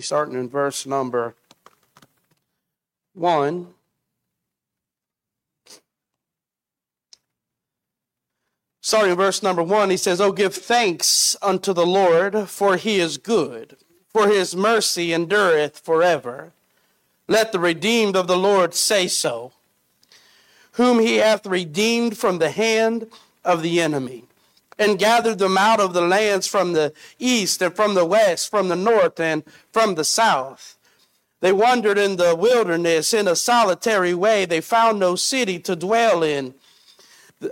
starting in verse number 1. Starting in verse number 1, he says, Oh, give thanks unto the Lord, for he is good, for his mercy endureth forever. Let the redeemed of the Lord say so, whom he hath redeemed from the hand of the enemy and gathered them out of the lands from the east and from the west, from the north and from the south. They wandered in the wilderness in a solitary way. They found no city to dwell in.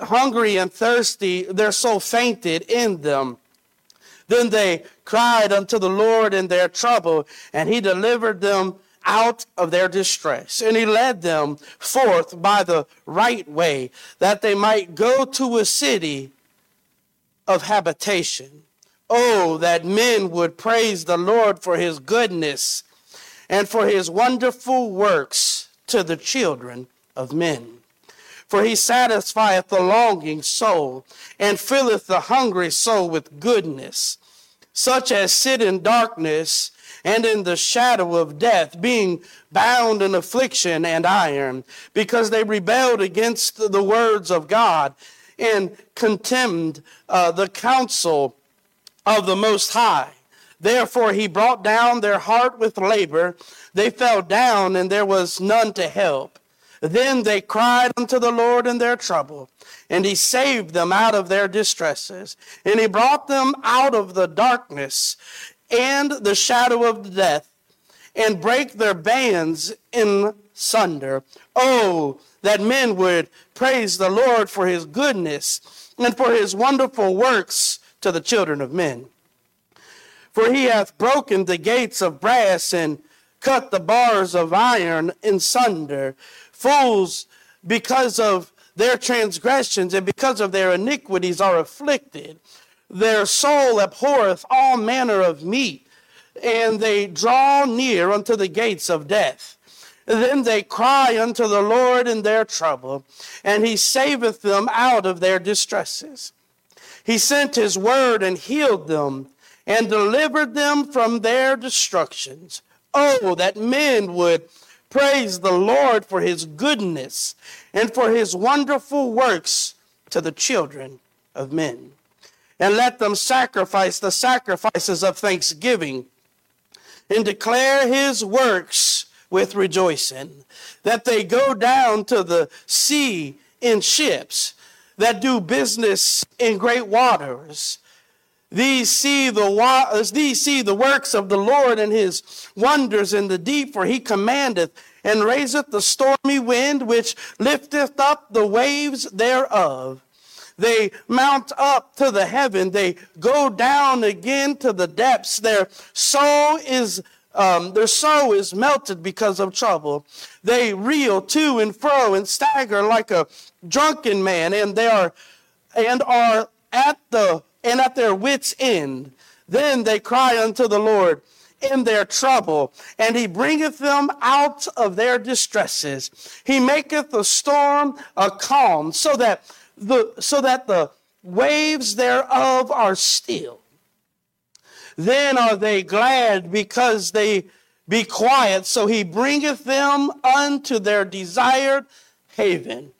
Hungry and thirsty, their soul fainted in them. Then they cried unto the Lord in their trouble, and he delivered them out of their distress. And he led them forth by the right way, that they might go to a city of habitation. Oh, that men would praise the Lord for his goodness and for his wonderful works to the children of men. For he satisfieth the longing soul and filleth the hungry soul with goodness. Such as sit in darkness and in the shadow of death, being bound in affliction and iron, because they rebelled against the words of God and contemned uh, the counsel of the Most High. Therefore, he brought down their heart with labor. They fell down, and there was none to help. Then they cried unto the Lord in their trouble, and he saved them out of their distresses. And he brought them out of the darkness and the shadow of death, and break their bands in sunder. Oh, that men would praise the Lord for his goodness and for his wonderful works to the children of men. For he hath broken the gates of brass and cut the bars of iron in sunder. Fools, because of their transgressions and because of their iniquities, are afflicted. Their soul abhorreth all manner of meat, and they draw near unto the gates of death. Then they cry unto the Lord in their trouble, and he saveth them out of their distresses. He sent his word and healed them and delivered them from their destructions. Oh, that men would praise the Lord for his goodness and for his wonderful works to the children of men. And let them sacrifice the sacrifices of thanksgiving and declare his works with rejoicing, that they go down to the sea in ships, that do business in great waters. These see the these see the works of the Lord and his wonders in the deep, for he commandeth and raiseth the stormy wind, which lifteth up the waves thereof. They mount up to the heaven, they go down again to the depths. Their soul is um, their soul is melted because of trouble. They reel to and fro and stagger like a drunken man, and they are and are at the and at their wits' end. Then they cry unto the Lord in their trouble, and he bringeth them out of their distresses. He maketh the storm a calm, so that the so that the waves thereof are still. Then are they glad because they be quiet. So he bringeth them unto their desired haven.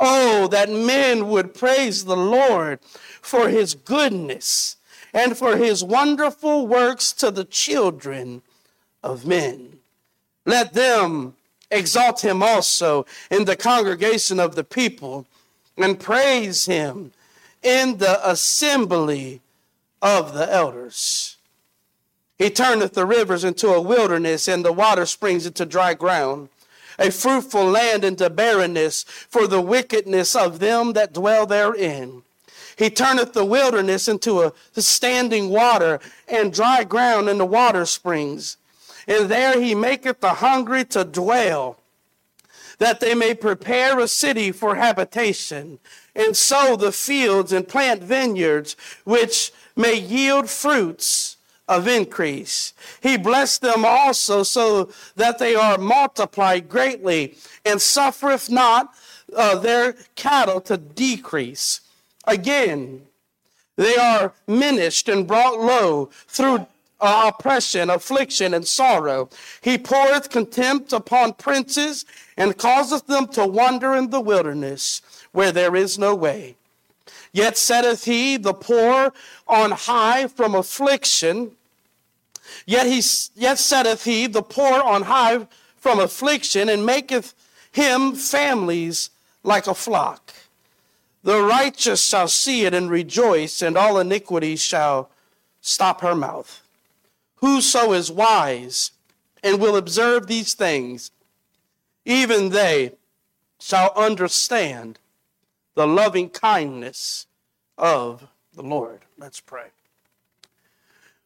Oh, that men would praise the Lord for his goodness and for his wonderful works to the children of men. Let them exalt him also in the congregation of the people and praise him in the assembly of the elders. He turneth the rivers into a wilderness and the water springs into dry ground, a fruitful land into barrenness for the wickedness of them that dwell therein. He turneth the wilderness into a standing water and dry ground into water springs. And there he maketh the hungry to dwell, that they may prepare a city for habitation, and sow the fields and plant vineyards, which may yield fruits of increase. He blessed them also so that they are multiplied greatly and suffereth not uh, their cattle to decrease. Again, they are minished and brought low through uh, oppression, affliction, and sorrow. He poureth contempt upon princes and causeth them to wander in the wilderness where there is no way. Yet setteth he the poor on high from affliction. Yet he yet setteth he the poor on high from affliction and maketh him families like a flock. The righteous shall see it and rejoice, and all iniquity shall stop her mouth. Whoso is wise and will observe these things, even they shall understand the loving kindness of the Lord. Let's pray.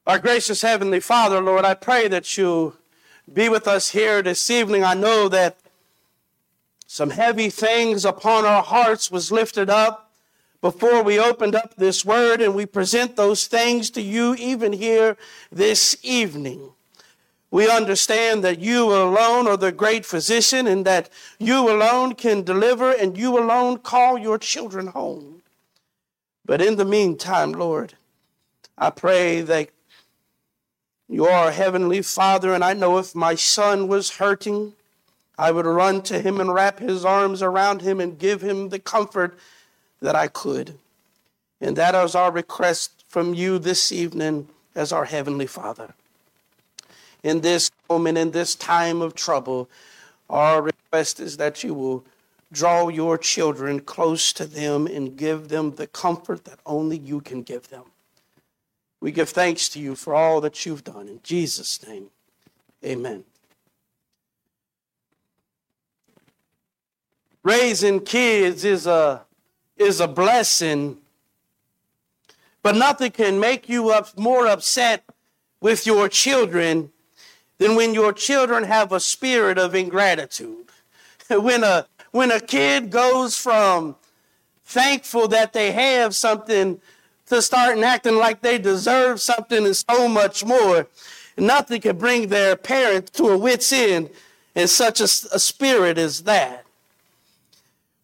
Our gracious Heavenly Father, Lord, I pray that you be with us here this evening. I know that some heavy things upon our hearts was lifted up before we opened up this word, and we present those things to you even here this evening. We understand that you alone are the great physician and that you alone can deliver and you alone call your children home. But in the meantime, Lord, I pray that you are heavenly Father, and I know if my son was hurting, I would run to him and wrap his arms around him and give him the comfort that I could. And that is our request from you this evening as our Heavenly Father. In this moment, in this time of trouble, our request is that you will draw your children close to them and give them the comfort that only you can give them. We give thanks to you for all that you've done. In Jesus' name, amen. Raising kids is a is a blessing, but nothing can make you up, more upset with your children than when your children have a spirit of ingratitude. when a when a kid goes from thankful that they have something to starting acting like they deserve something and so much more, nothing can bring their parent to a wit's end in such a, a spirit as that.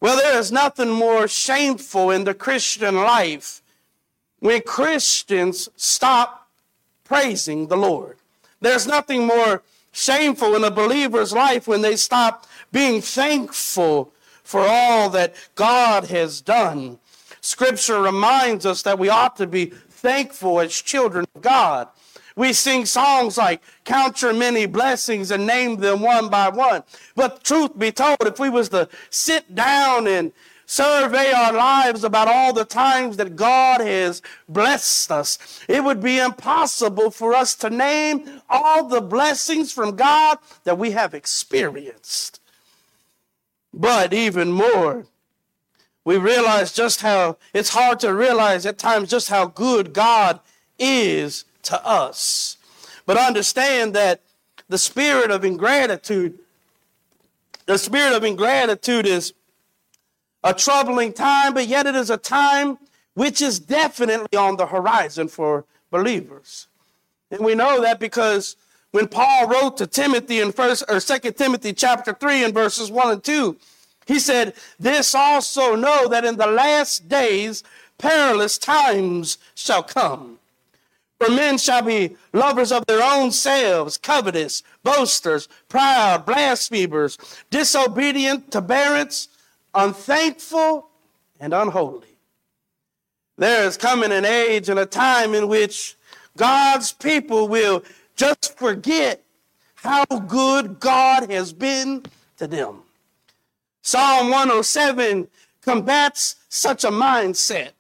Well, there is nothing more shameful in the Christian life when Christians stop praising the Lord. There's nothing more shameful in a believer's life when they stop being thankful for all that God has done. Scripture reminds us that we ought to be thankful as children of God. We sing songs like count your many blessings and name them one by one. But truth be told, if we was to sit down and survey our lives about all the times that God has blessed us, it would be impossible for us to name all the blessings from God that we have experienced. But even more, we realize just how it's hard to realize at times just how good God is to us. But understand that the spirit of ingratitude, the spirit of ingratitude is a troubling time, but yet it is a time which is definitely on the horizon for believers. And we know that because when Paul wrote to Timothy in first or second Timothy chapter 3 and verses 1 and 2, he said, This also know that in the last days perilous times shall come. For men shall be lovers of their own selves, covetous, boasters, proud, blasphemers, disobedient to parents, unthankful, and unholy. There is coming an age and a time in which God's people will just forget how good God has been to them. Psalm 107 combats such a mindset.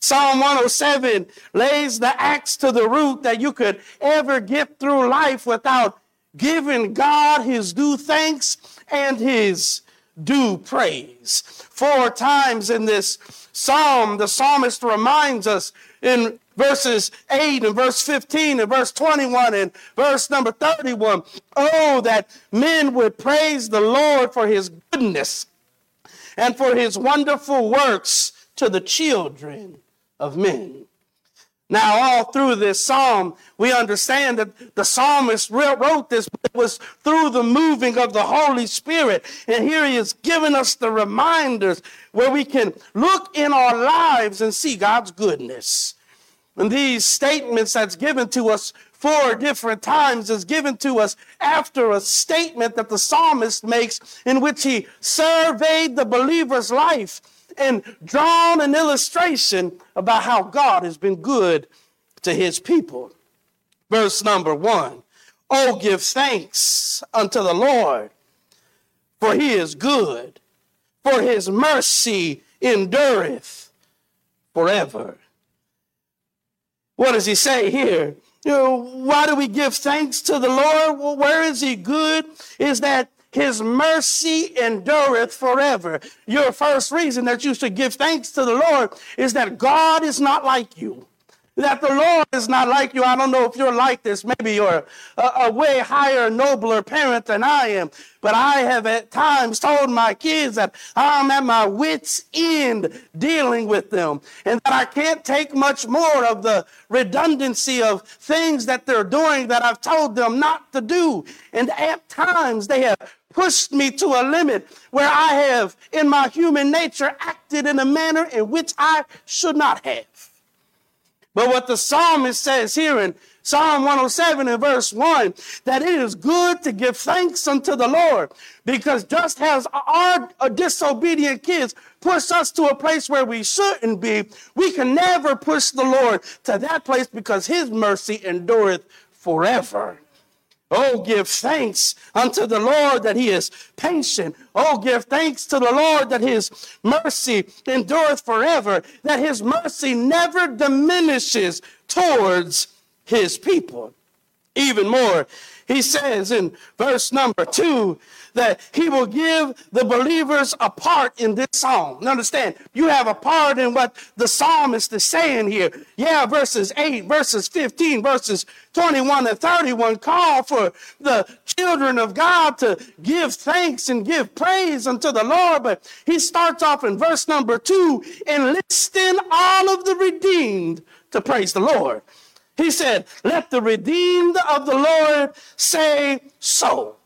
Psalm 107 lays the axe to the root that you could ever get through life without giving God his due thanks and his due praise. Four times in this psalm, the psalmist reminds us in verses 8 and verse 15 and verse 21 and verse number 31 oh, that men would praise the Lord for his goodness and for his wonderful works to the children of men. Now, all through this psalm, we understand that the psalmist wrote this, but it was through the moving of the Holy Spirit. And here he is giving us the reminders where we can look in our lives and see God's goodness. And these statements that's given to us four different times is given to us after a statement that the psalmist makes in which he surveyed the believer's life and drawn an illustration about how God has been good to his people. Verse number one Oh, give thanks unto the Lord, for he is good, for his mercy endureth forever. What does he say here? You know, why do we give thanks to the Lord? Well, where is he good? Is that his mercy endureth forever. Your first reason that you should give thanks to the Lord is that God is not like you that the Lord is not like you. I don't know if you're like this. Maybe you're a, a, way higher, nobler parent than I am. But I have at times told my kids that I'm at my wits' end dealing with them and that I can't take much more of the redundancy of things that they're doing that I've told them not to do. And at times they have pushed me to a limit where I have, in my human nature, acted in a manner in which I should not have. But what the psalmist says here in Psalm 107 and verse 1, that it is good to give thanks unto the Lord, because just as our disobedient kids push us to a place where we shouldn't be, we can never push the Lord to that place because his mercy endureth forever. Oh, give thanks unto the Lord that he is patient. Oh, give thanks to the Lord that his mercy endureth forever, that his mercy never diminishes towards his people. Even more, he says in verse number two that he will give the believers a part in this song. Understand, you have a part in what the psalmist is saying here. Yeah, verses 8, verses 15, verses 21 and 31 call for the children of God to give thanks and give praise unto the Lord. But he starts off in verse number 2 enlisting all of the redeemed to praise the Lord. He said, Let the redeemed of the Lord say so.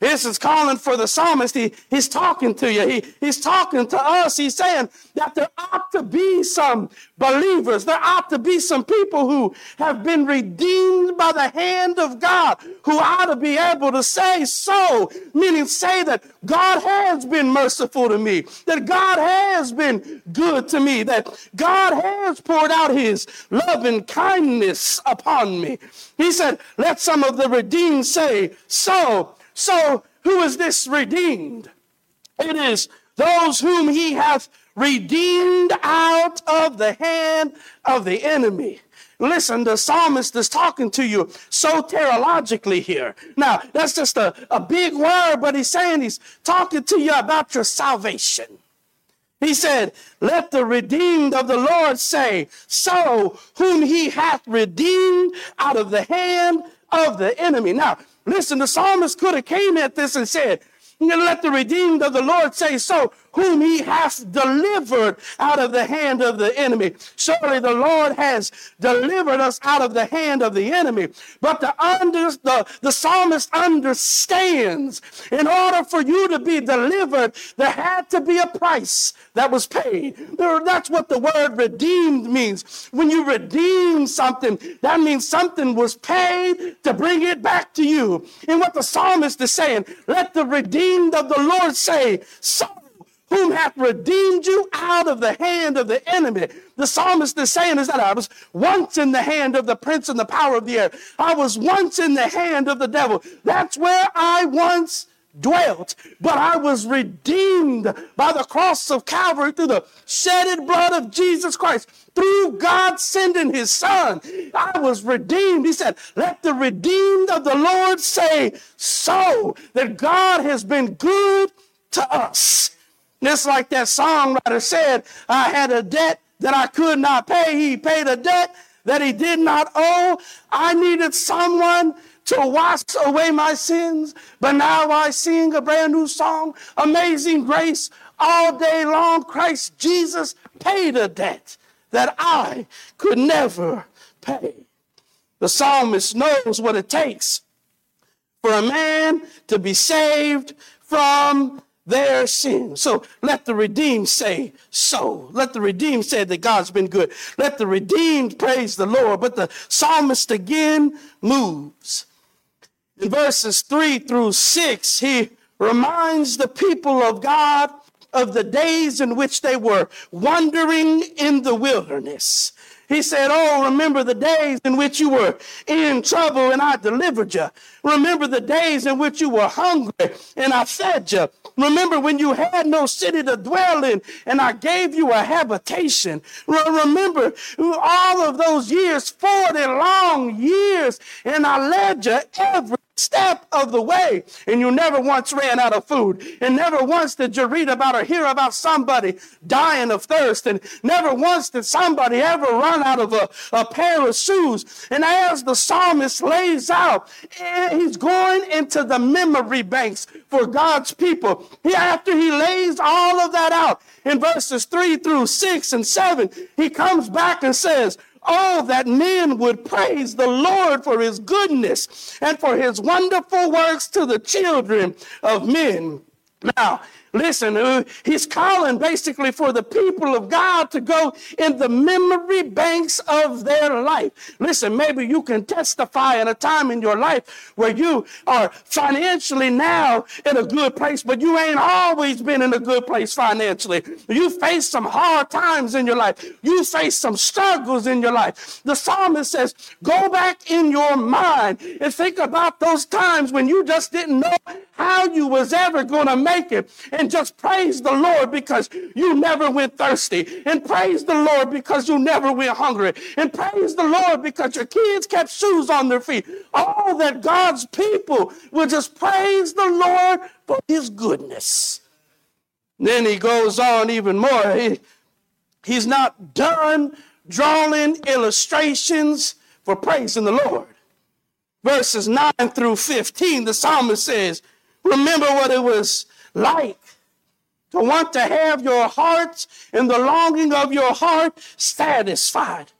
This is calling for the psalmist. He, he's talking to you. He, he's talking to us. He's saying that there ought to be some believers. There ought to be some people who have been redeemed by the hand of God who ought to be able to say so, meaning say that God has been merciful to me, that God has been good to me, that God has poured out his love and kindness upon me. He said, let some of the redeemed say so. So, who is this redeemed? It is those whom he hath redeemed out of the hand of the enemy. Listen, the psalmist is talking to you soteriologically here. Now, that's just a, a big word, but he's saying he's talking to you about your salvation. He said, Let the redeemed of the Lord say, So whom he hath redeemed out of the hand of the enemy. Now, Listen, the psalmist could have came at this and said, let the redeemed of the Lord say so, whom he hath delivered out of the hand of the enemy. Surely the Lord has delivered us out of the hand of the enemy. But the, under, the, the psalmist understands in order for you to be delivered, there had to be a price that was paid. That's what the word redeemed means. When you redeem something, that means something was paid to bring it back to you. And what the psalmist is saying, let the redeemed of the Lord say, whom hath redeemed you out of the hand of the enemy. The psalmist is saying is that I was once in the hand of the prince and the power of the air. I was once in the hand of the devil. That's where I once dwelt, but I was redeemed by the cross of Calvary through the shedded blood of Jesus Christ, through God sending his son. I was redeemed. He said, Let the redeemed of the Lord say so, that God has been good to us. Just like that songwriter said, I had a debt that I could not pay. He paid a debt that he did not owe. I needed someone to wash away my sins. But now I sing a brand new song, Amazing Grace, all day long. Christ Jesus paid a debt that I could never pay. The psalmist knows what it takes for a man to be saved from their sins. So let the redeemed say so. Let the redeemed say that God's been good. Let the redeemed praise the Lord. But the psalmist again moves. In verses three through six, he reminds the people of God of the days in which they were wandering in the wilderness. He said, Oh, remember the days in which you were in trouble and I delivered you. Remember the days in which you were hungry and I fed you. Remember when you had no city to dwell in and I gave you a habitation. remember all of those years, 40 long years, and I led you every step of the way. And you never once ran out of food. And never once did you read about or hear about somebody dying of thirst. And never once did somebody ever run out of a, a pair of shoes. And as the psalmist lays out, eh, he's going into the memory banks for God's people. He, after he lays all of that out in verses three through six and seven, he comes back and says, Oh, that men would praise the Lord for his goodness and for his wonderful works to the children of men. Now, Listen, uh, he's calling basically for the people of God to go in the memory banks of their life. Listen, maybe you can testify in a time in your life where you are financially now in a good place, but you ain't always been in a good place financially. You faced some hard times in your life. You faced some struggles in your life. The psalmist says, go back in your mind and think about those times when you just didn't know how you was ever going to make it and just praise the Lord because you never went thirsty, and praise the Lord because you never went hungry, and praise the Lord because your kids kept shoes on their feet. All that God's people will just praise the Lord for his goodness. Then he goes on even more. He, he's not done drawing illustrations for praising the Lord. Verses 9 through 15, the psalmist says, Remember what it was like to want to have your heart and the longing of your heart satisfied.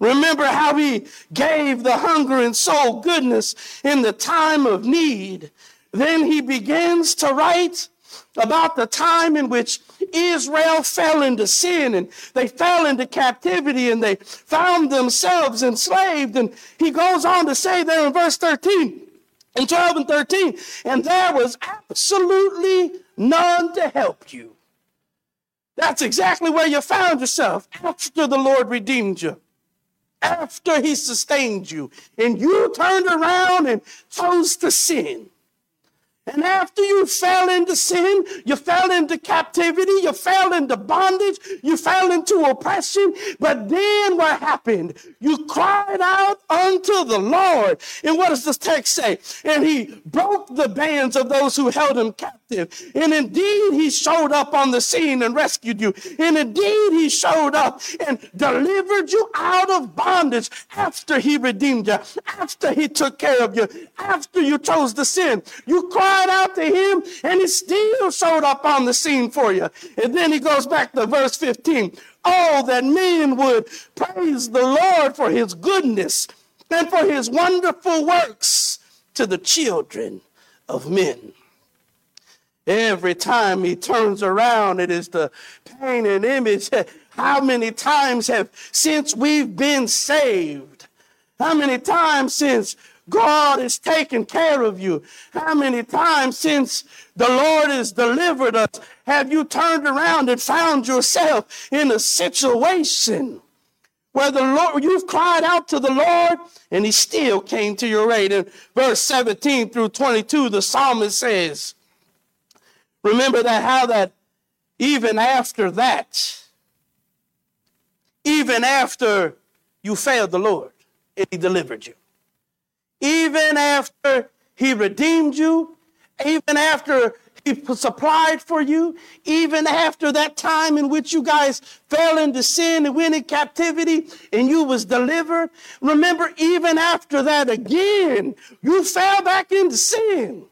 Remember how he gave the hunger and soul goodness in the time of need. Then he begins to write about the time in which Israel fell into sin and they fell into captivity and they found themselves enslaved. And he goes on to say there in verse 13, in 12 and 13, and there was absolutely none to help you. That's exactly where you found yourself after the Lord redeemed you, after He sustained you, and you turned around and chose to sin. And after you fell into sin, you fell into captivity, you fell into bondage, you fell into oppression. But then what happened? You cried out unto the Lord. And what does this text say? And he broke the bands of those who held him captive. And indeed, he showed up on the scene and rescued you. And indeed, he showed up and delivered you out of bondage after he redeemed you, after he took care of you, after you chose to sin. You cried cried out to him and he still showed up on the scene for you. And then he goes back to verse 15. Oh, that men would praise the Lord for his goodness and for his wonderful works to the children of men. Every time he turns around, it is the pain and image. How many times have since we've been saved? How many times since God has taken care of you. How many times since the Lord has delivered us have you turned around and found yourself in a situation where the Lord, you've cried out to the Lord and he still came to your aid. In verse 17 through 22, the psalmist says, remember that how that even after that, even after you failed the Lord, he delivered you even after he redeemed you, even after he supplied for you, even after that time in which you guys fell into sin and went in captivity and you was delivered. Remember, even after that again, you fell back into sin.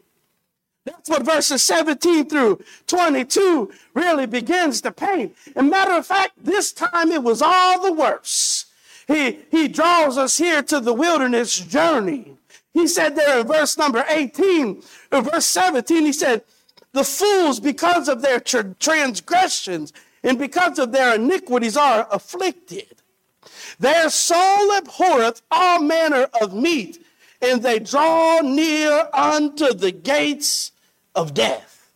That's what verses 17 through 22 really begins to paint. And matter of fact, this time it was all the worse. He, he draws us here to the wilderness journey. He said there in verse number 18, or verse 17, he said, the fools, because of their transgressions and because of their iniquities, are afflicted. Their soul abhorreth all manner of meat, and they draw near unto the gates of death.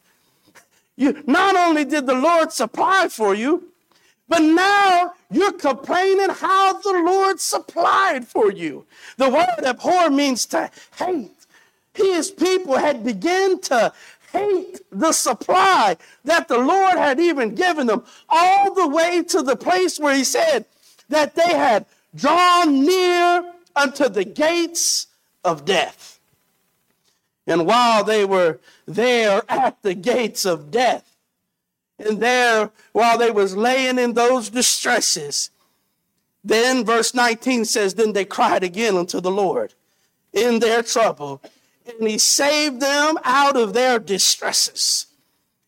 You, not only did the Lord supply for you, but now you're complaining how the Lord supplied for you. The word abhor means to hate. His people had begun to hate the supply that the Lord had even given them, all the way to the place where He said that they had drawn near unto the gates of death. And while they were there at the gates of death, and there while they was laying in those distresses, then verse 19 says, Then they cried again unto the Lord in their trouble, and he saved them out of their distresses.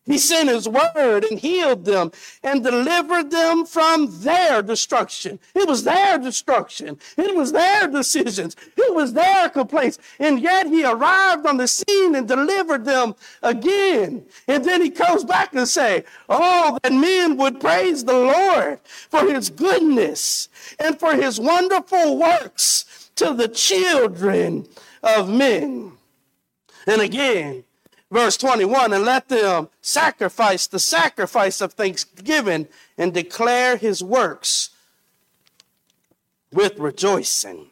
He sent his word and healed them and delivered them from their destruction. It was their destruction. It was their decisions. It was their complaints. And yet he arrived on the scene and delivered them again. And then he comes back and say, Oh, that men would praise the Lord for his goodness and for his wonderful works to the children of men. And again, verse 21 and let them sacrifice the sacrifice of thanksgiving and declare his works with rejoicing.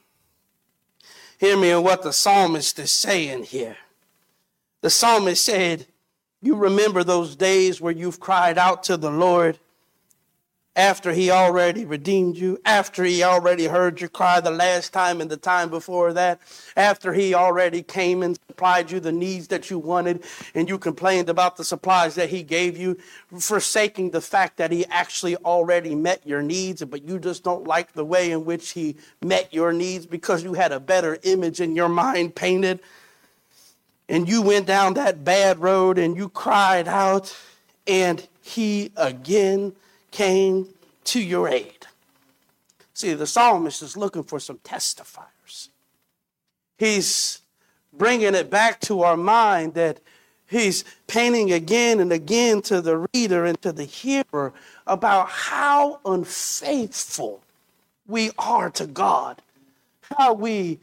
Hear me in what the psalmist is saying here. The psalmist said, You remember those days where you've cried out to the Lord after he already redeemed you, after he already heard your cry the last time and the time before that, after he already came and supplied you the needs that you wanted, and you complained about the supplies that he gave you, forsaking the fact that he actually already met your needs, but you just don't like the way in which he met your needs because you had a better image in your mind painted. And you went down that bad road and you cried out, and he again came to your aid. See, the psalmist is looking for some testifiers. He's bringing it back to our mind that he's painting again and again to the reader and to the hearer about how unfaithful we are to God, how we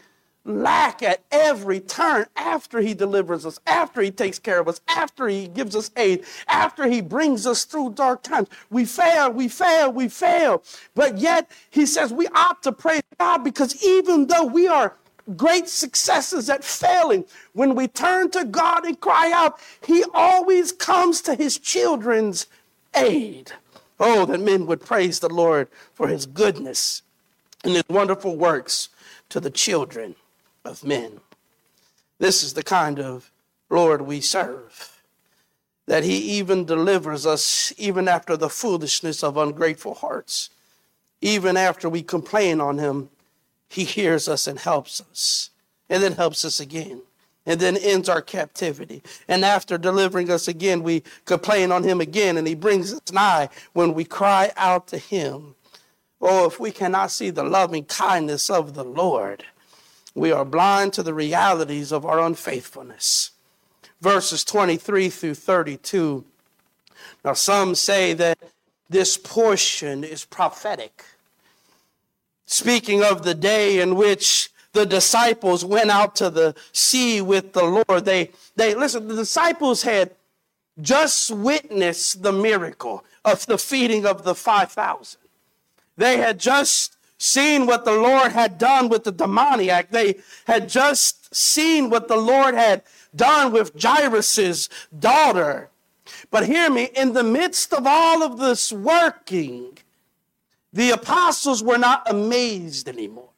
lack at every turn after he delivers us, after he takes care of us, after he gives us aid, after he brings us through dark times. We fail, we fail, we fail. But yet he says we ought to praise God because even though we are great successes at failing, when we turn to God and cry out, he always comes to his children's aid. Oh, that men would praise the Lord for his goodness and his wonderful works to the children of men. This is the kind of Lord we serve, that He even delivers us even after the foolishness of ungrateful hearts. Even after we complain on Him, He hears us and helps us, and then helps us again, and then ends our captivity. And after delivering us again, we complain on Him again, and He brings us nigh when we cry out to Him. Oh, if we cannot see the loving kindness of the Lord, we are blind to the realities of our unfaithfulness. Verses 23 through 32. Now, some say that this portion is prophetic, speaking of the day in which the disciples went out to the sea with the Lord. They, they listen, the disciples had just witnessed the miracle of the feeding of the 5,000. They had just seen what the Lord had done with the demoniac. They had just seen what the Lord had done with Jairus's daughter. But hear me, in the midst of all of this working, the apostles were not amazed anymore.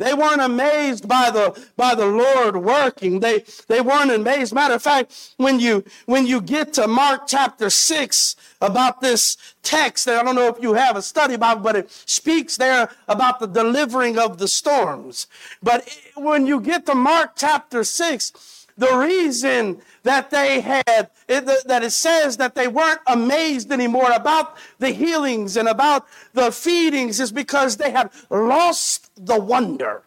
They weren't amazed by the, by the Lord working. They, they weren't amazed. Matter of fact, when you, when you get to Mark chapter 6 about this text, I don't know if you have a study Bible, but it speaks there about the delivering of the storms. But when you get to Mark chapter 6, the reason that they had, that it says that they weren't amazed anymore about the healings and about the feedings is because they had lost the wonder.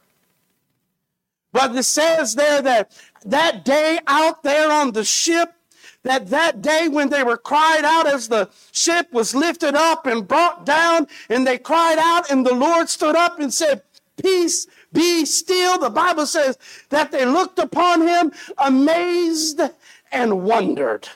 But it says there that that day out there on the ship, that that day when they were cried out as the ship was lifted up and brought down, and they cried out, and the Lord stood up and said, Peace, be still. The Bible says that they looked upon him amazed and wondered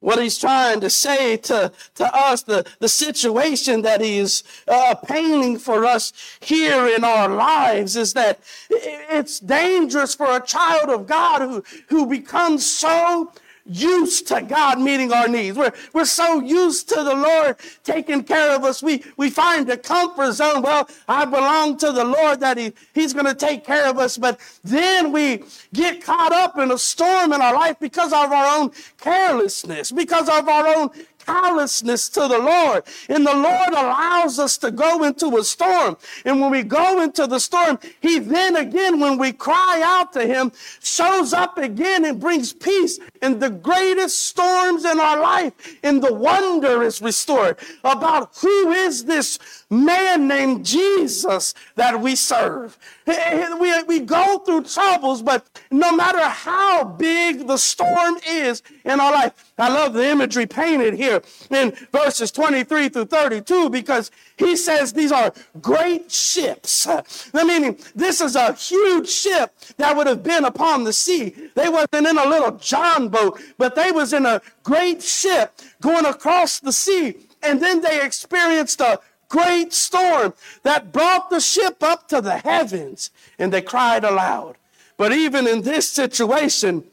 what he's trying to say to, to us, the, the situation that he's uh, painting for us here in our lives is that it's dangerous for a child of God who, who becomes so used to God meeting our needs. We're, we're so used to the Lord taking care of us. We, we find a comfort zone. Well, I belong to the Lord that he, He's going to take care of us. But then we get caught up in a storm in our life because of our own carelessness, because of our own callousness to the Lord. And the Lord allows us to go into a storm. And when we go into the storm, He then again, when we cry out to Him, shows up again and brings peace in the greatest storms in our life. And the wonder is restored about who is this man named Jesus that we serve. We, we go through troubles, but no matter how big the storm is in our life, I love the imagery painted here in verses 23 through 32 because he says these are great ships. I mean, this is a huge ship that would have been upon the sea. They wasn't in a little John boat, but they was in a great ship going across the sea. And then they experienced a great storm that brought the ship up to the heavens and they cried aloud. But even in this situation,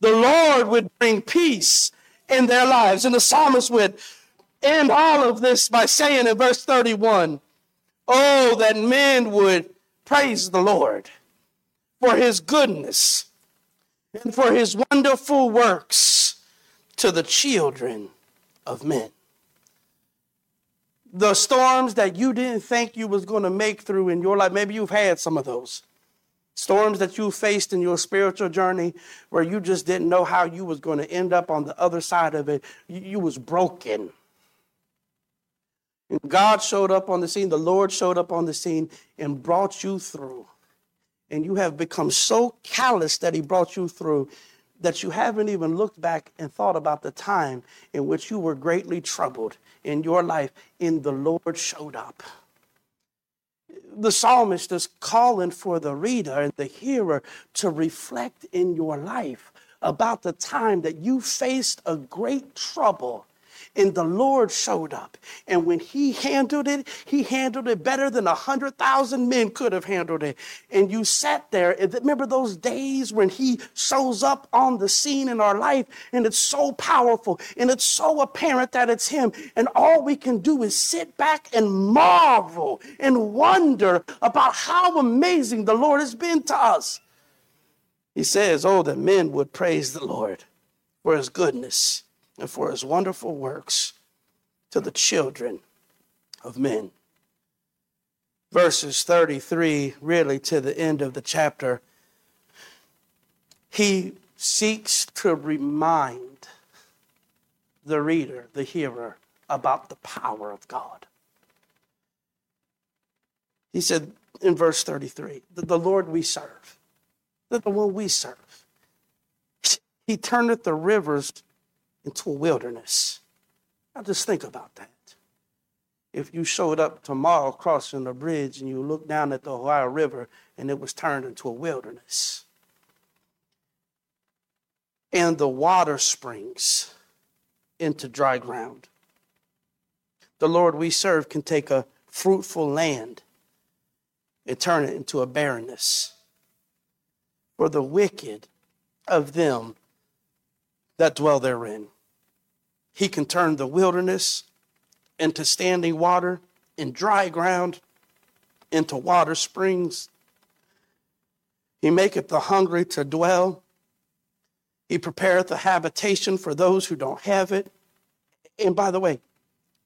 the Lord would bring peace in their lives. And the psalmist would end all of this by saying in verse 31 Oh, that men would praise the Lord for his goodness and for his wonderful works to the children of men. The storms that you didn't think you was going to make through in your life maybe you've had some of those. Storms that you faced in your spiritual journey where you just didn't know how you was going to end up on the other side of it. You, was broken. And god showed up on the scene. The lord showed up on the scene and brought you through and you have become so callous that he brought you through that you haven't even looked back and thought about the time in which you were greatly troubled in your life and the Lord showed up. The psalmist is calling for the reader and the hearer to reflect in your life about the time that you faced a great trouble and the Lord showed up. And when he handled it, he handled it better than a hundred thousand men could have handled it. And you sat there. Remember those days when he shows up on the scene in our life and it's so powerful and it's so apparent that it's him. And all we can do is sit back and marvel and wonder about how amazing the Lord has been to us. He says, Oh, that men would praise the Lord for his goodness and for his wonderful works to the children of men. Verses 33, really to the end of the chapter, he seeks to remind the reader, the hearer, about the power of God. He said in verse 33 that the Lord we serve, that the one we serve, he turneth the rivers into a wilderness. Now just think about that. If you showed up tomorrow crossing the bridge and you looked down at the Ohio River and it was turned into a wilderness, and the water springs into dry ground. The Lord we serve can take a fruitful land and turn it into a barrenness. For the wicked of them that dwell therein. He can turn the wilderness into standing water and dry ground into water springs. He maketh the hungry to dwell. He prepareth a habitation for those who don't have it. And by the way,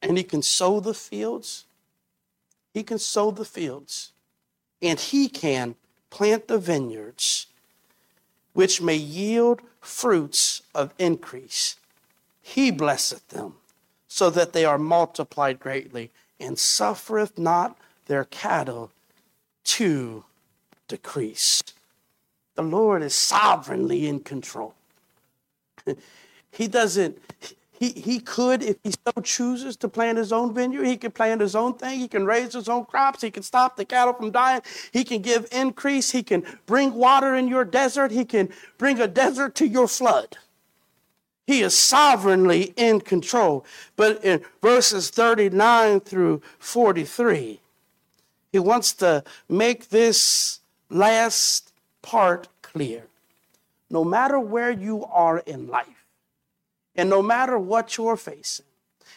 and he can sow the fields. He can sow the fields. And he can plant the vineyards, which may yield fruits of increase. He blesseth them, so that they are multiplied greatly, and suffereth not their cattle to decrease. The Lord is sovereignly in control. he doesn't, he, he could, if he so chooses, to plant his own vineyard. He can plant his own thing. He can raise his own crops. He can stop the cattle from dying. He can give increase. He can bring water in your desert. He can bring a desert to your flood. He is sovereignly in control. But in verses 39 through 43, he wants to make this last part clear. No matter where you are in life, and no matter what you're facing,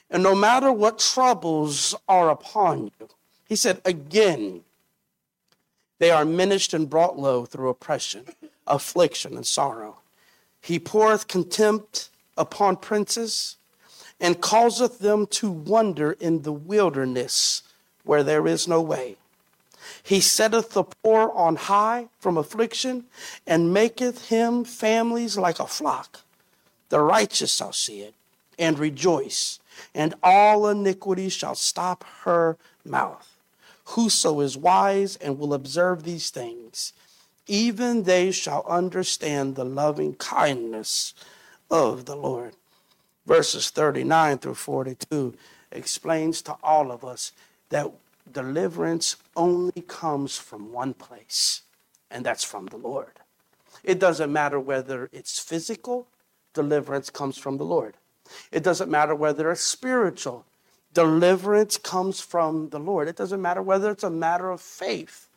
and no matter what troubles are upon you, he said, again, they are minished and brought low through oppression, affliction, and sorrow. He poureth contempt upon princes and causeth them to wander in the wilderness where there is no way. He setteth the poor on high from affliction and maketh him families like a flock. The righteous shall see it and rejoice, and all iniquity shall stop her mouth. Whoso is wise and will observe these things, even they shall understand the loving kindness of the Lord. Verses 39 through 42 explains to all of us that deliverance only comes from one place, and that's from the Lord. It doesn't matter whether it's physical deliverance comes from the Lord. It doesn't matter whether it's spiritual, deliverance comes from the Lord. It doesn't matter whether it's a matter of faith,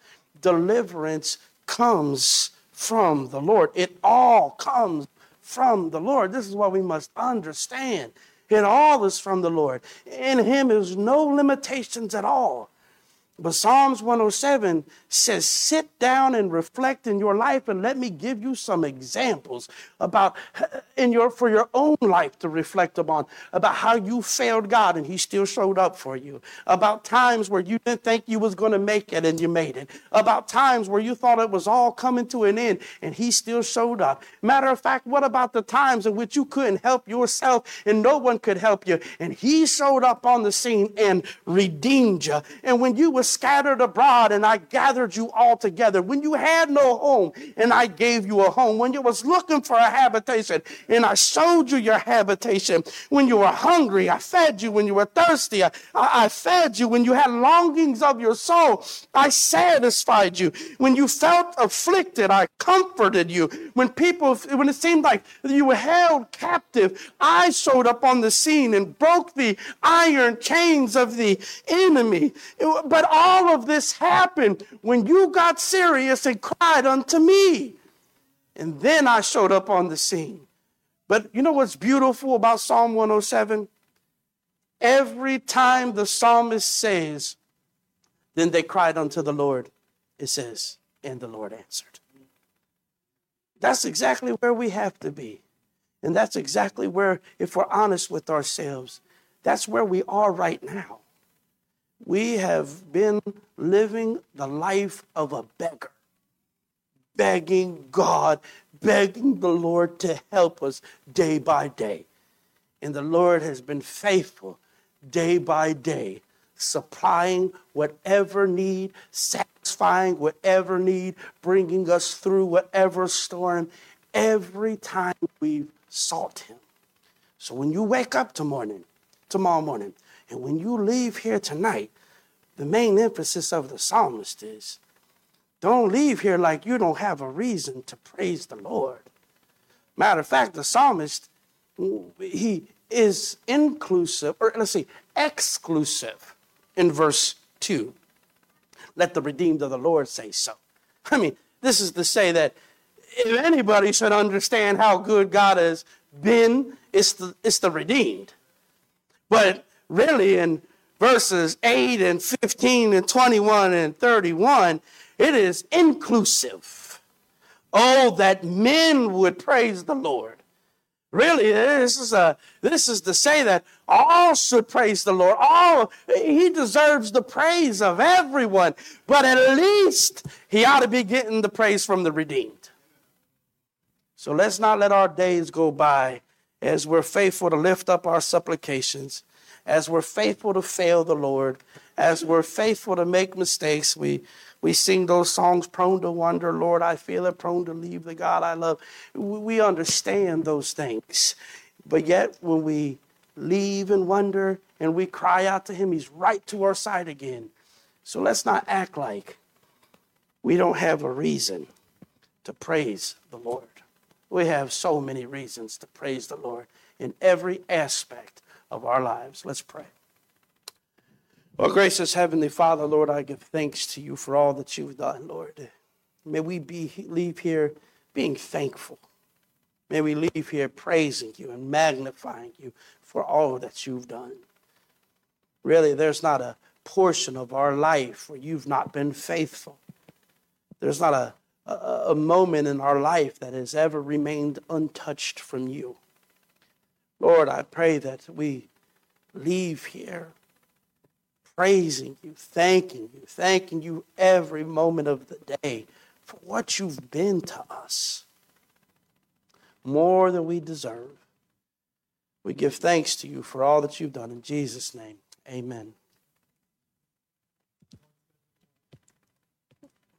deliverance comes from the Lord. It all comes from the Lord. This is what we must understand. It all is from the Lord. In Him is no limitations at all. But Psalms 107 says, sit down and reflect in your life and let me give you some examples about uh, in your for your own life to reflect upon about how you failed God and he still showed up for you. About times where you didn't think you was going to make it and you made it. About times where you thought it was all coming to an end and he still showed up. Matter of fact, what about the times in which you couldn't help yourself and no one could help you and he showed up on the scene and redeemed you. And when you were scattered abroad and I gathered you all together. When you had no home and I gave you a home. When you was looking for a habitation and I showed you your habitation. When you were hungry, I fed you. When you were thirsty, I, I fed you. When you had longings of your soul, I satisfied you. When you felt afflicted, I comforted you. When people, when it seemed like you were held captive, I showed up on the scene and broke the iron chains of the enemy. But all of this happened when you got serious and cried unto me. And then I showed up on the scene. But you know what's beautiful about Psalm 107? Every time the psalmist says, then they cried unto the Lord, it says, and the Lord answered. That's exactly where we have to be. And that's exactly where, if we're honest with ourselves, that's where we are right now. We have been living the life of a beggar, begging God, begging the Lord to help us day by day. And the Lord has been faithful day by day, supplying whatever need, satisfying whatever need, bringing us through whatever storm every time we've sought Him. So when you wake up tomorrow, morning, tomorrow morning, and when you leave here tonight, the main emphasis of the psalmist is don't leave here like you don't have a reason to praise the Lord. Matter of fact, the psalmist, he is inclusive, or let's see, exclusive in verse 2. Let the redeemed of the Lord say so. I mean, this is to say that if anybody should understand how good God has been, it's the, it's the redeemed. But really, in verses 8 and 15 and 21 and 31, it is inclusive. Oh, that men would praise the Lord. Really, this is a this is to say that all should praise the Lord. All he deserves the praise of everyone, but at least he ought to be getting the praise from the redeemed. So let's not let our days go by as we're faithful to lift up our supplications as we're faithful to fail the Lord, as we're faithful to make mistakes, we, we sing those songs, prone to wonder, Lord, I feel it, prone to leave the God I love. We understand those things. But yet, when we leave and wonder and we cry out to Him, He's right to our side again. So let's not act like we don't have a reason to praise the Lord. We have so many reasons to praise the Lord in every aspect of our lives. Let's pray. Well, gracious Heavenly Father, Lord, I give thanks to you for all that you've done, Lord. May we be, leave here being thankful. May we leave here praising you and magnifying you for all that you've done. Really, there's not a portion of our life where you've not been faithful. There's not a, a, a moment in our life that has ever remained untouched from you. Lord, I pray that we leave here praising you, thanking you, thanking you every moment of the day for what you've been to us. More than we deserve. We give thanks to you for all that you've done. In Jesus' name, amen.